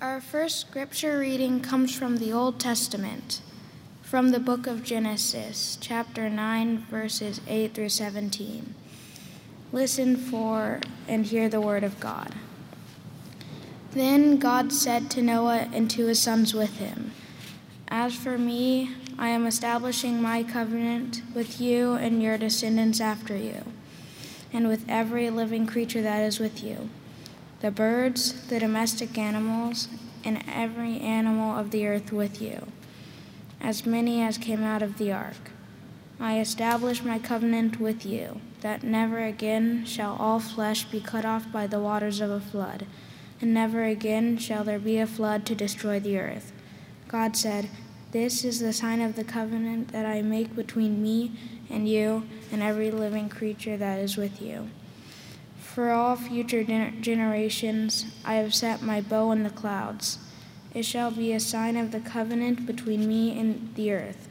Our first scripture reading comes from the Old Testament, from the book of Genesis, chapter 9, verses 8 through 17. Listen for and hear the word of God. Then God said to Noah and to his sons with him, As for me, I am establishing my covenant with you and your descendants after you, and with every living creature that is with you the birds, the domestic animals, and every animal of the earth with you, as many as came out of the ark. I establish my covenant with you, that never again shall all flesh be cut off by the waters of a flood, and never again shall there be a flood to destroy the earth. God said, This is the sign of the covenant that I make between me and you and every living creature that is with you. For all future generations I have set my bow in the clouds. It shall be a sign of the covenant between me and the earth.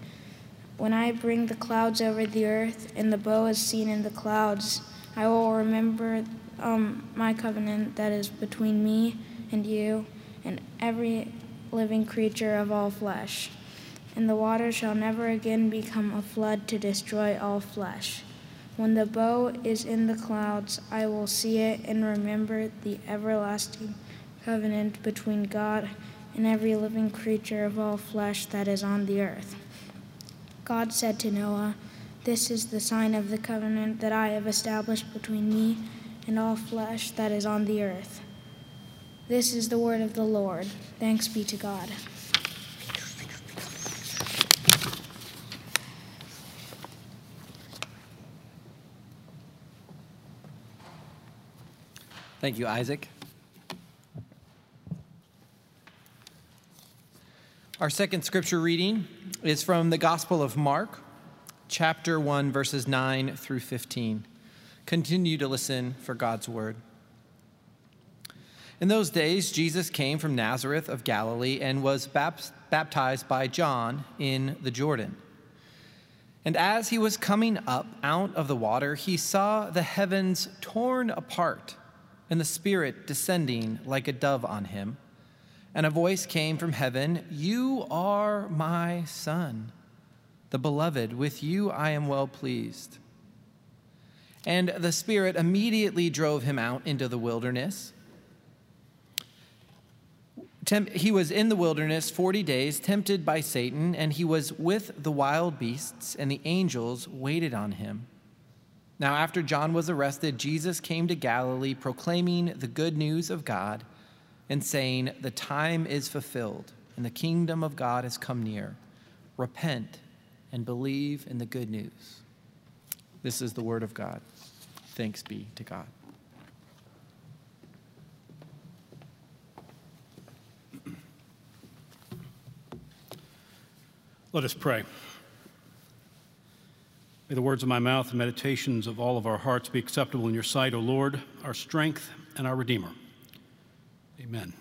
When I bring the clouds over the earth and the bow is seen in the clouds, I will remember um, my covenant that is between me and you and every living creature of all flesh. And the water shall never again become a flood to destroy all flesh. When the bow is in the clouds, I will see it and remember the everlasting covenant between God and every living creature of all flesh that is on the earth. God said to Noah, This is the sign of the covenant that I have established between me and all flesh that is on the earth. This is the word of the Lord. Thanks be to God. Thank you, Isaac. Our second scripture reading is from the Gospel of Mark, chapter 1, verses 9 through 15. Continue to listen for God's word. In those days, Jesus came from Nazareth of Galilee and was baptized by John in the Jordan. And as he was coming up out of the water, he saw the heavens torn apart and the Spirit descending like a dove on him. And a voice came from heaven You are my Son, the beloved. With you I am well pleased. And the Spirit immediately drove him out into the wilderness. He was in the wilderness 40 days, tempted by Satan, and he was with the wild beasts, and the angels waited on him. Now, after John was arrested, Jesus came to Galilee proclaiming the good news of God and saying, The time is fulfilled and the kingdom of God has come near. Repent and believe in the good news. This is the word of God. Thanks be to God. Let us pray. May the words of my mouth and meditations of all of our hearts be acceptable in your sight, O Lord, our strength and our Redeemer. Amen.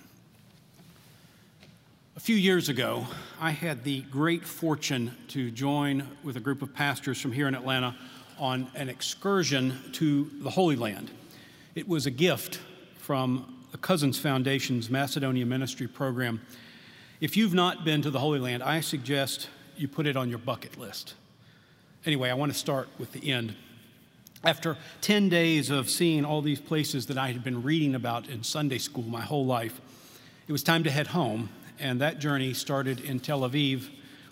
A few years ago, I had the great fortune to join with a group of pastors from here in Atlanta on an excursion to the Holy Land. It was a gift from the Cousins Foundation's Macedonia Ministry Program. If you've not been to the Holy Land, I suggest you put it on your bucket list. Anyway, I want to start with the end. After 10 days of seeing all these places that I had been reading about in Sunday school my whole life, it was time to head home. And that journey started in Tel Aviv,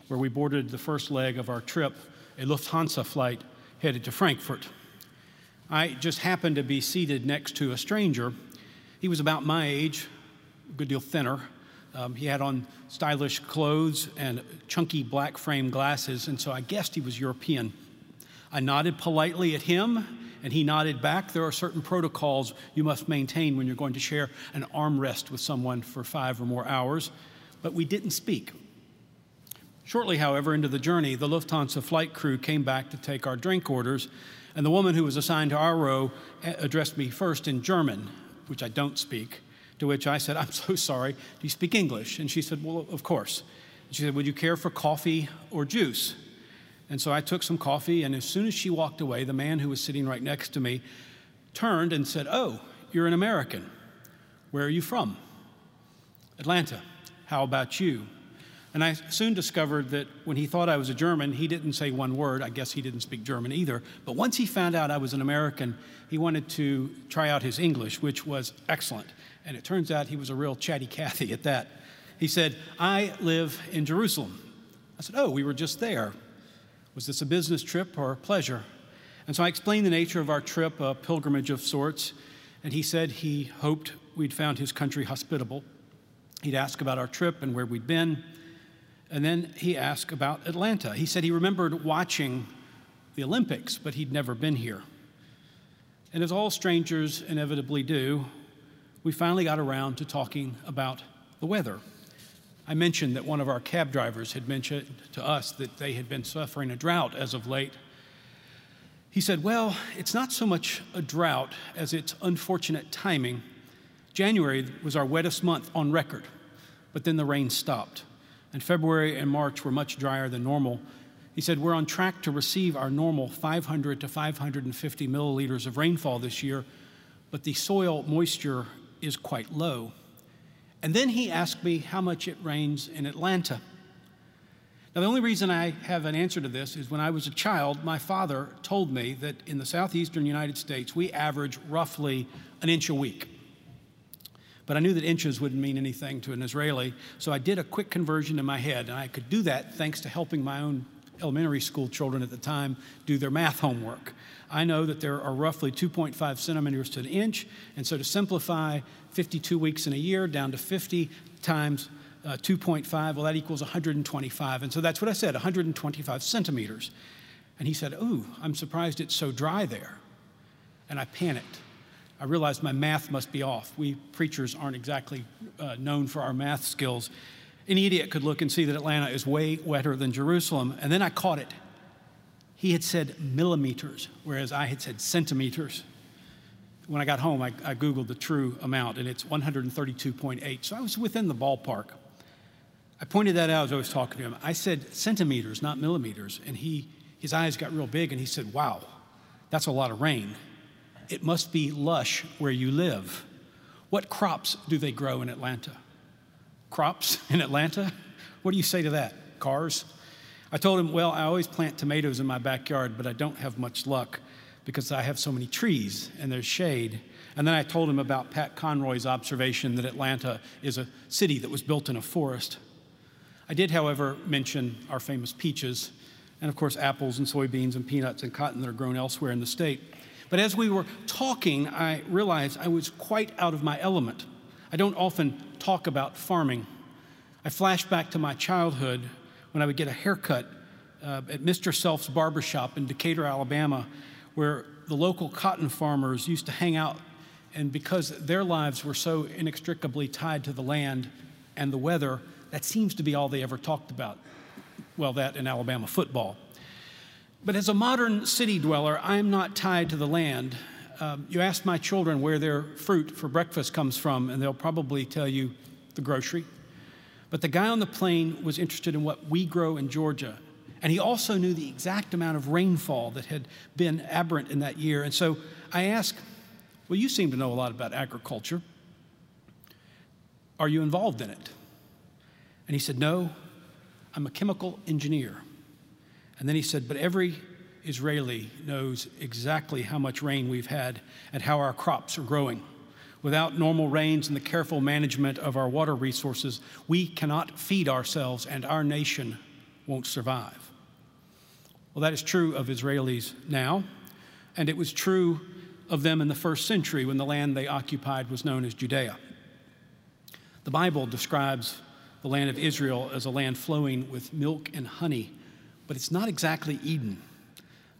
where we boarded the first leg of our trip, a Lufthansa flight headed to Frankfurt. I just happened to be seated next to a stranger. He was about my age, a good deal thinner, um, he had on stylish clothes and chunky black frame glasses, and so I guessed he was European. I nodded politely at him And he nodded back. There are certain protocols you must maintain when you're going to share an armrest with someone for five or more hours. But we didn't speak. Shortly, however, into the journey, the Lufthansa flight crew came back to take our drink orders, and the woman who was assigned to our row addressed me first in German, which I don't speak, to which I said, I'm so sorry, do you speak English? And she said, Well, of course. She said, Would you care for coffee or juice? And so I took some coffee, and as soon as she walked away, the man who was sitting right next to me turned and said, Oh, you're an American. Where are you from? Atlanta. How about you? And I soon discovered that when he thought I was a German, he didn't say one word. I guess he didn't speak German either. But once he found out I was an American, he wanted to try out his English, which was excellent. And it turns out he was a real chatty Cathy at that. He said, I live in Jerusalem. I said, Oh, we were just there. Was this a business trip or pleasure? And so I explained the nature of our trip, a pilgrimage of sorts. And he said he hoped we'd found his country hospitable. He'd ask about our trip and where we'd been. And then he asked about Atlanta. He said he remembered watching the Olympics, but he'd never been here. And as all strangers inevitably do, we finally got around to talking about the weather. I mentioned that one of our cab drivers had mentioned to us that they had been suffering a drought as of late. He said, Well, it's not so much a drought as it's unfortunate timing. January was our wettest month on record, but then the rain stopped and February and March were much drier than normal. He said, We're on track to receive our normal 500 to 550 milliliters of rainfall this year, but the soil moisture is quite low. And then he asked me how much it rains in Atlanta. Now, the only reason I have an answer to this is when I was a child, my father told me that in the southeastern United States, we average roughly an inch a week. But I knew that inches wouldn't mean anything to an Israeli, so I did a quick conversion in my head, and I could do that thanks to helping my own elementary school children at the time do their math homework. I know that there are roughly 2.5 centimeters to an inch, and so to simplify 52 weeks in a year down to 50 times uh, 2.5, well, that equals 125. And so that's what I said 125 centimeters. And he said, Ooh, I'm surprised it's so dry there. And I panicked. I realized my math must be off. We preachers aren't exactly uh, known for our math skills. Any idiot could look and see that Atlanta is way wetter than Jerusalem. And then I caught it. He had said millimeters, whereas I had said centimeters. When I got home, I, I Googled the true amount, and it's 132.8. So I was within the ballpark. I pointed that out as I was talking to him. I said centimeters, not millimeters. And he, his eyes got real big, and he said, Wow, that's a lot of rain. It must be lush where you live. What crops do they grow in Atlanta? Crops in Atlanta? What do you say to that? Cars? I told him, Well, I always plant tomatoes in my backyard, but I don't have much luck because I have so many trees and there's shade. And then I told him about Pat Conroy's observation that Atlanta is a city that was built in a forest. I did, however, mention our famous peaches, and of course, apples and soybeans and peanuts and cotton that are grown elsewhere in the state. But as we were talking, I realized I was quite out of my element. I don't often talk about farming. I flash back to my childhood when I would get a haircut uh, at Mr. Self's barbershop in Decatur, Alabama, where the local cotton farmers used to hang out. And because their lives were so inextricably tied to the land and the weather, that seems to be all they ever talked about. Well, that and Alabama football. But as a modern city dweller, I am not tied to the land. Um, you ask my children where their fruit for breakfast comes from, and they'll probably tell you the grocery. But the guy on the plane was interested in what we grow in Georgia. And he also knew the exact amount of rainfall that had been aberrant in that year. And so I asked, Well, you seem to know a lot about agriculture. Are you involved in it? And he said, No, I'm a chemical engineer. And then he said, But every Israeli knows exactly how much rain we've had and how our crops are growing. Without normal rains and the careful management of our water resources, we cannot feed ourselves and our nation won't survive. Well, that is true of Israelis now, and it was true of them in the first century when the land they occupied was known as Judea. The Bible describes the land of Israel as a land flowing with milk and honey but it's not exactly Eden.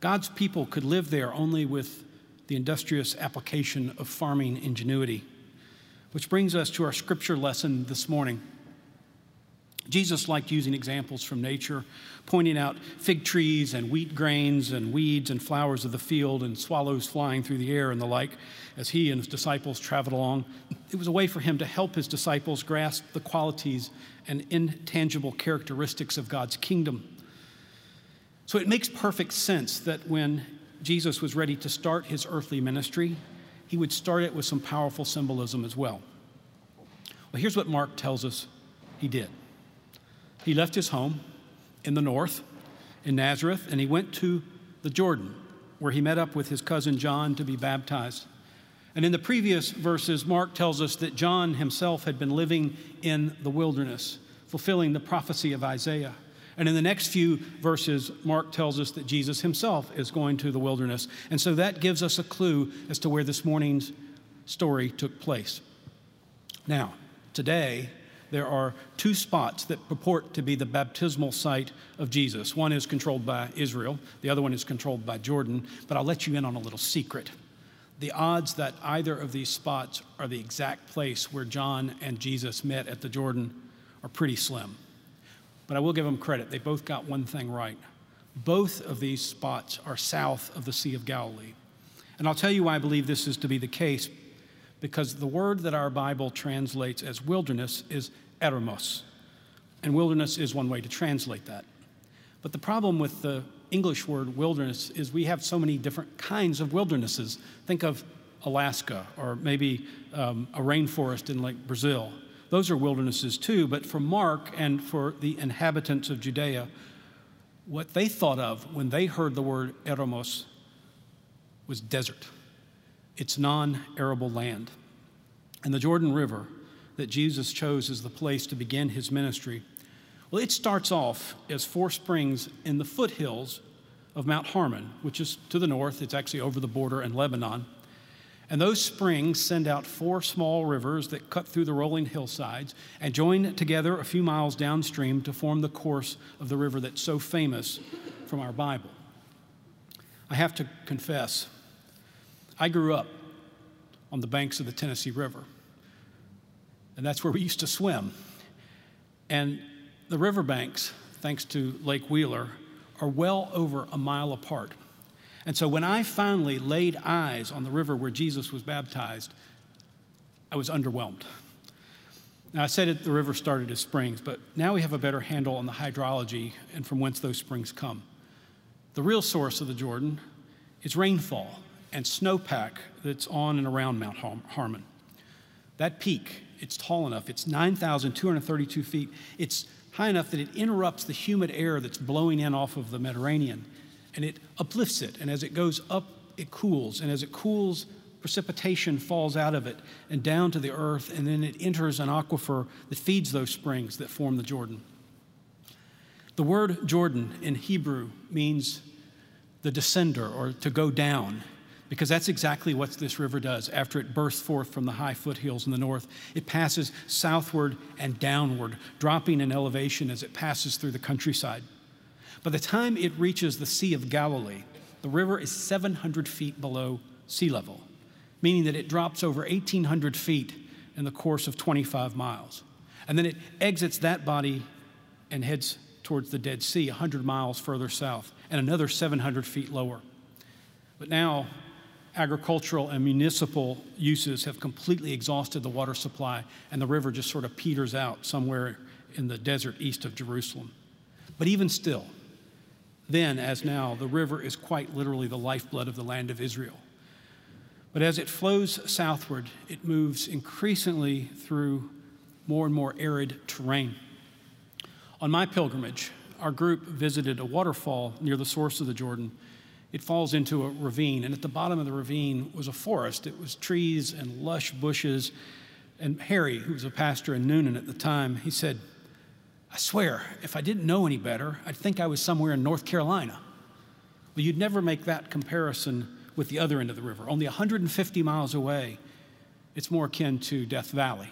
God's people could live there only with the industrious application of farming ingenuity. Which brings us to our scripture lesson this morning. Jesus liked using examples from nature, pointing out fig trees and wheat grains and weeds and flowers of the field and swallows flying through the air and the like as he and his disciples traveled along. It was a way for him to help his disciples grasp the qualities and intangible characteristics of God's kingdom. So it makes perfect sense that when Jesus was ready to start his earthly ministry, he would start it with some powerful symbolism as well. Well, here's what Mark tells us he did. He left his home in the north, in Nazareth, and he went to the Jordan, where he met up with his cousin John to be baptized. And in the previous verses, Mark tells us that John himself had been living in the wilderness, fulfilling the prophecy of Isaiah. And in the next few verses, Mark tells us that Jesus himself is going to the wilderness. And so that gives us a clue as to where this morning's story took place. Now, today, there are two spots that purport to be the baptismal site of Jesus. One is controlled by Israel, the other one is controlled by Jordan. But I'll let you in on a little secret. The odds that either of these spots are the exact place where John and Jesus met at the Jordan are pretty slim. But I will give them credit. They both got one thing right. Both of these spots are south of the Sea of Galilee. And I'll tell you why I believe this is to be the case because the word that our Bible translates as wilderness is eremos. And wilderness is one way to translate that. But the problem with the English word wilderness is we have so many different kinds of wildernesses. Think of Alaska or maybe um, a rainforest in like Brazil. Those are wildernesses too, but for Mark and for the inhabitants of Judea, what they thought of when they heard the word eremos was desert. It's non arable land. And the Jordan River that Jesus chose as the place to begin his ministry, well, it starts off as four springs in the foothills of Mount Hermon, which is to the north. It's actually over the border in Lebanon. And those springs send out four small rivers that cut through the rolling hillsides and join together a few miles downstream to form the course of the river that's so famous from our Bible. I have to confess, I grew up on the banks of the Tennessee River, and that's where we used to swim. And the riverbanks, thanks to Lake Wheeler, are well over a mile apart. And so when I finally laid eyes on the river where Jesus was baptized, I was underwhelmed. Now, I said it, the river started as springs, but now we have a better handle on the hydrology and from whence those springs come. The real source of the Jordan is rainfall and snowpack that's on and around Mount Hermon. That peak, it's tall enough, it's 9,232 feet. It's high enough that it interrupts the humid air that's blowing in off of the Mediterranean and it uplifts it. And as it goes up, it cools. And as it cools, precipitation falls out of it and down to the earth, and then it enters an aquifer that feeds those springs that form the Jordan. The word Jordan in Hebrew means the descender or to go down, because that's exactly what this river does. After it bursts forth from the high foothills in the north, it passes southward and downward, dropping in elevation as it passes through the countryside. By the time it reaches the Sea of Galilee, the river is 700 feet below sea level, meaning that it drops over 1,800 feet in the course of 25 miles. And then it exits that body and heads towards the Dead Sea, 100 miles further south, and another 700 feet lower. But now, agricultural and municipal uses have completely exhausted the water supply, and the river just sort of peters out somewhere in the desert east of Jerusalem. But even still, then, as now, the river is quite literally the lifeblood of the land of Israel. But as it flows southward, it moves increasingly through more and more arid terrain. On my pilgrimage, our group visited a waterfall near the source of the Jordan. It falls into a ravine, and at the bottom of the ravine was a forest. It was trees and lush bushes. And Harry, who was a pastor in Newnan at the time, he said, I swear, if I didn't know any better, I'd think I was somewhere in North Carolina. Well, you'd never make that comparison with the other end of the river. Only 150 miles away, it's more akin to Death Valley.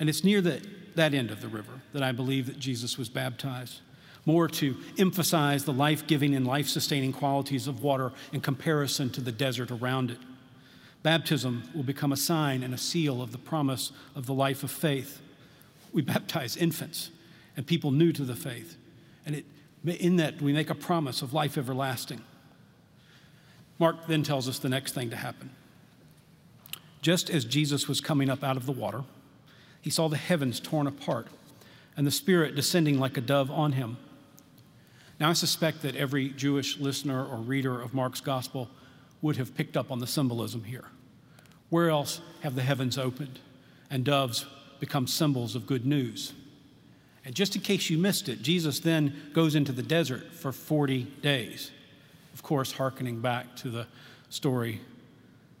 And it's near the, that end of the river that I believe that Jesus was baptized. more to emphasize the life giving and life sustaining qualities of water in comparison to the desert around it. Baptism will become a sign and a seal of the promise of the life of faith. We baptize infants and people new to the faith, and it, in that we make a promise of life everlasting. Mark then tells us the next thing to happen. Just as Jesus was coming up out of the water, he saw the heavens torn apart and the Spirit descending like a dove on him. Now, I suspect that every Jewish listener or reader of Mark's gospel would have picked up on the symbolism here. Where else have the heavens opened and doves become symbols of good news? And just in case you missed it, Jesus then goes into the desert for 40 days. Of course, hearkening back to the story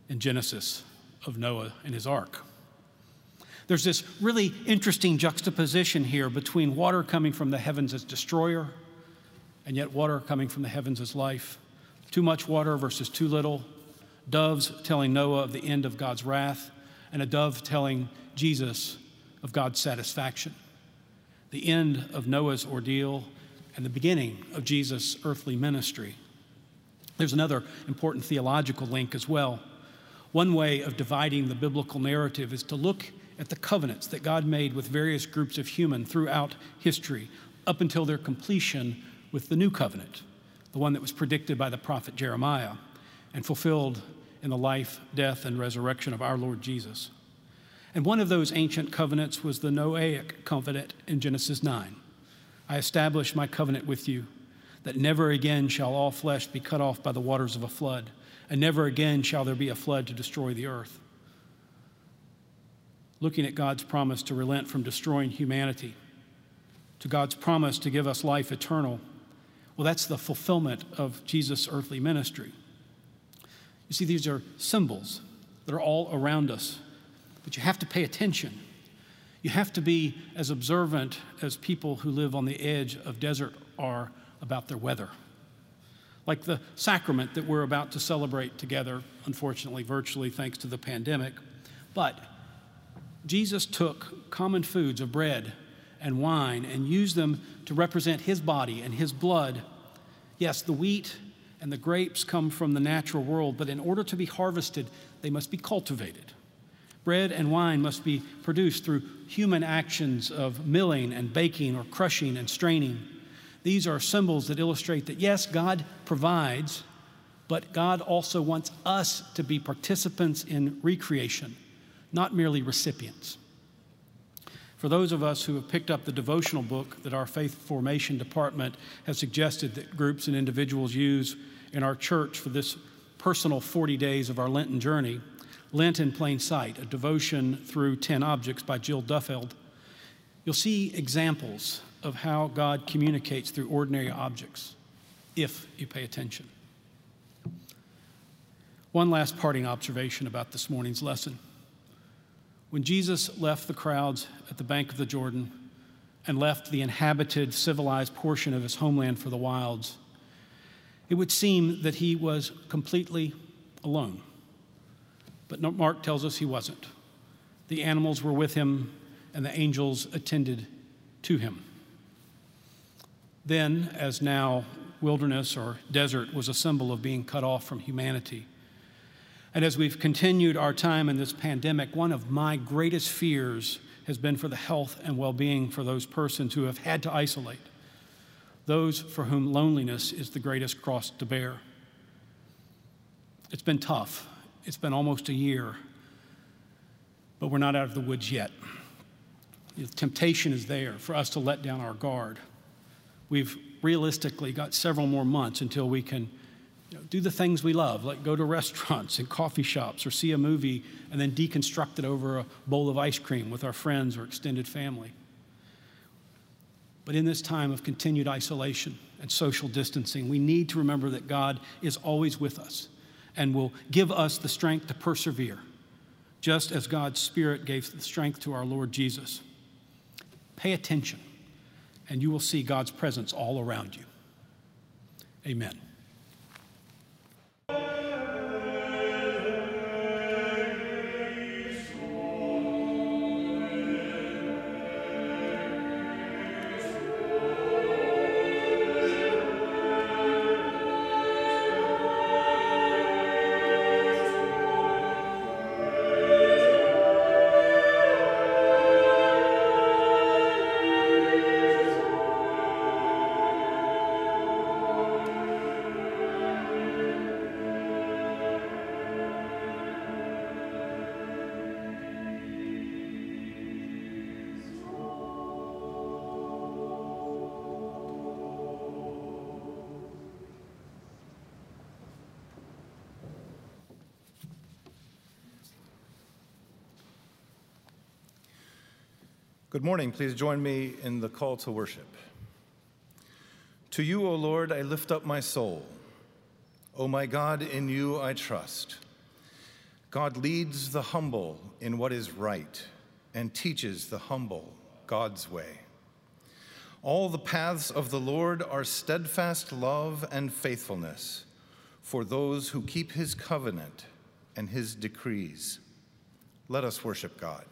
in Genesis of Noah and his ark. There's this really interesting juxtaposition here between water coming from the heavens as destroyer and yet water coming from the heavens as life. Too much water versus too little. Doves telling Noah of the end of God's wrath, and a dove telling Jesus of God's satisfaction. The end of Noah's ordeal and the beginning of Jesus' earthly ministry. There's another important theological link as well. One way of dividing the biblical narrative is to look at the covenants that God made with various groups of human throughout history up until their completion with the new covenant, the one that was predicted by the prophet Jeremiah and fulfilled in the life, death, and resurrection of our Lord Jesus. And one of those ancient covenants was the Noahic covenant in Genesis 9. I establish my covenant with you that never again shall all flesh be cut off by the waters of a flood, and never again shall there be a flood to destroy the earth. Looking at God's promise to relent from destroying humanity, to God's promise to give us life eternal well, that's the fulfillment of Jesus' earthly ministry. You see, these are symbols that are all around us, but you have to pay attention. You have to be as observant as people who live on the edge of desert are about their weather. Like the sacrament that we're about to celebrate together, unfortunately, virtually, thanks to the pandemic. But Jesus took common foods of bread and wine and used them to represent his body and his blood. Yes, the wheat and the grapes come from the natural world, but in order to be harvested, they must be cultivated. Bread and wine must be produced through human actions of milling and baking or crushing and straining. These are symbols that illustrate that, yes, God provides, but God also wants us to be participants in recreation, not merely recipients. For those of us who have picked up the devotional book that our faith formation department has suggested that groups and individuals use in our church for this personal 40 days of our Lenten journey, Lent in Plain Sight, a devotion through 10 objects by Jill Duffield, you'll see examples of how God communicates through ordinary objects, if you pay attention. One last parting observation about this morning's lesson. When Jesus left the crowds at the bank of the Jordan and left the inhabited, civilized portion of his homeland for the wilds, it would seem that he was completely alone. But Mark tells us he wasn't. The animals were with him, and the angels attended to him. Then, as now, wilderness or desert was a symbol of being cut off from humanity. And as we've continued our time in this pandemic, one of my greatest fears has been for the health and well being for those persons who have had to isolate, those for whom loneliness is the greatest cross to bear. It's been tough. It's been almost a year, but we're not out of the woods yet. The temptation is there for us to let down our guard. We've realistically got several more months until we can you know, do the things we love, like go to restaurants and coffee shops or see a movie and then deconstruct it over a bowl of ice cream with our friends or extended family. But in this time of continued isolation and social distancing, we need to remember that God is always with us and will give us the strength to persevere, just as God's Spirit gave the strength to our Lord Jesus. Pay attention, and you will see God's presence all around you. Amen. Good morning. Please join me in the call to worship. To you, O Lord, I lift up my soul. O my God, in you I trust. God leads the humble in what is right and teaches the humble God's way. All the paths of the Lord are steadfast love and faithfulness for those who keep his covenant and his decrees. Let us worship God.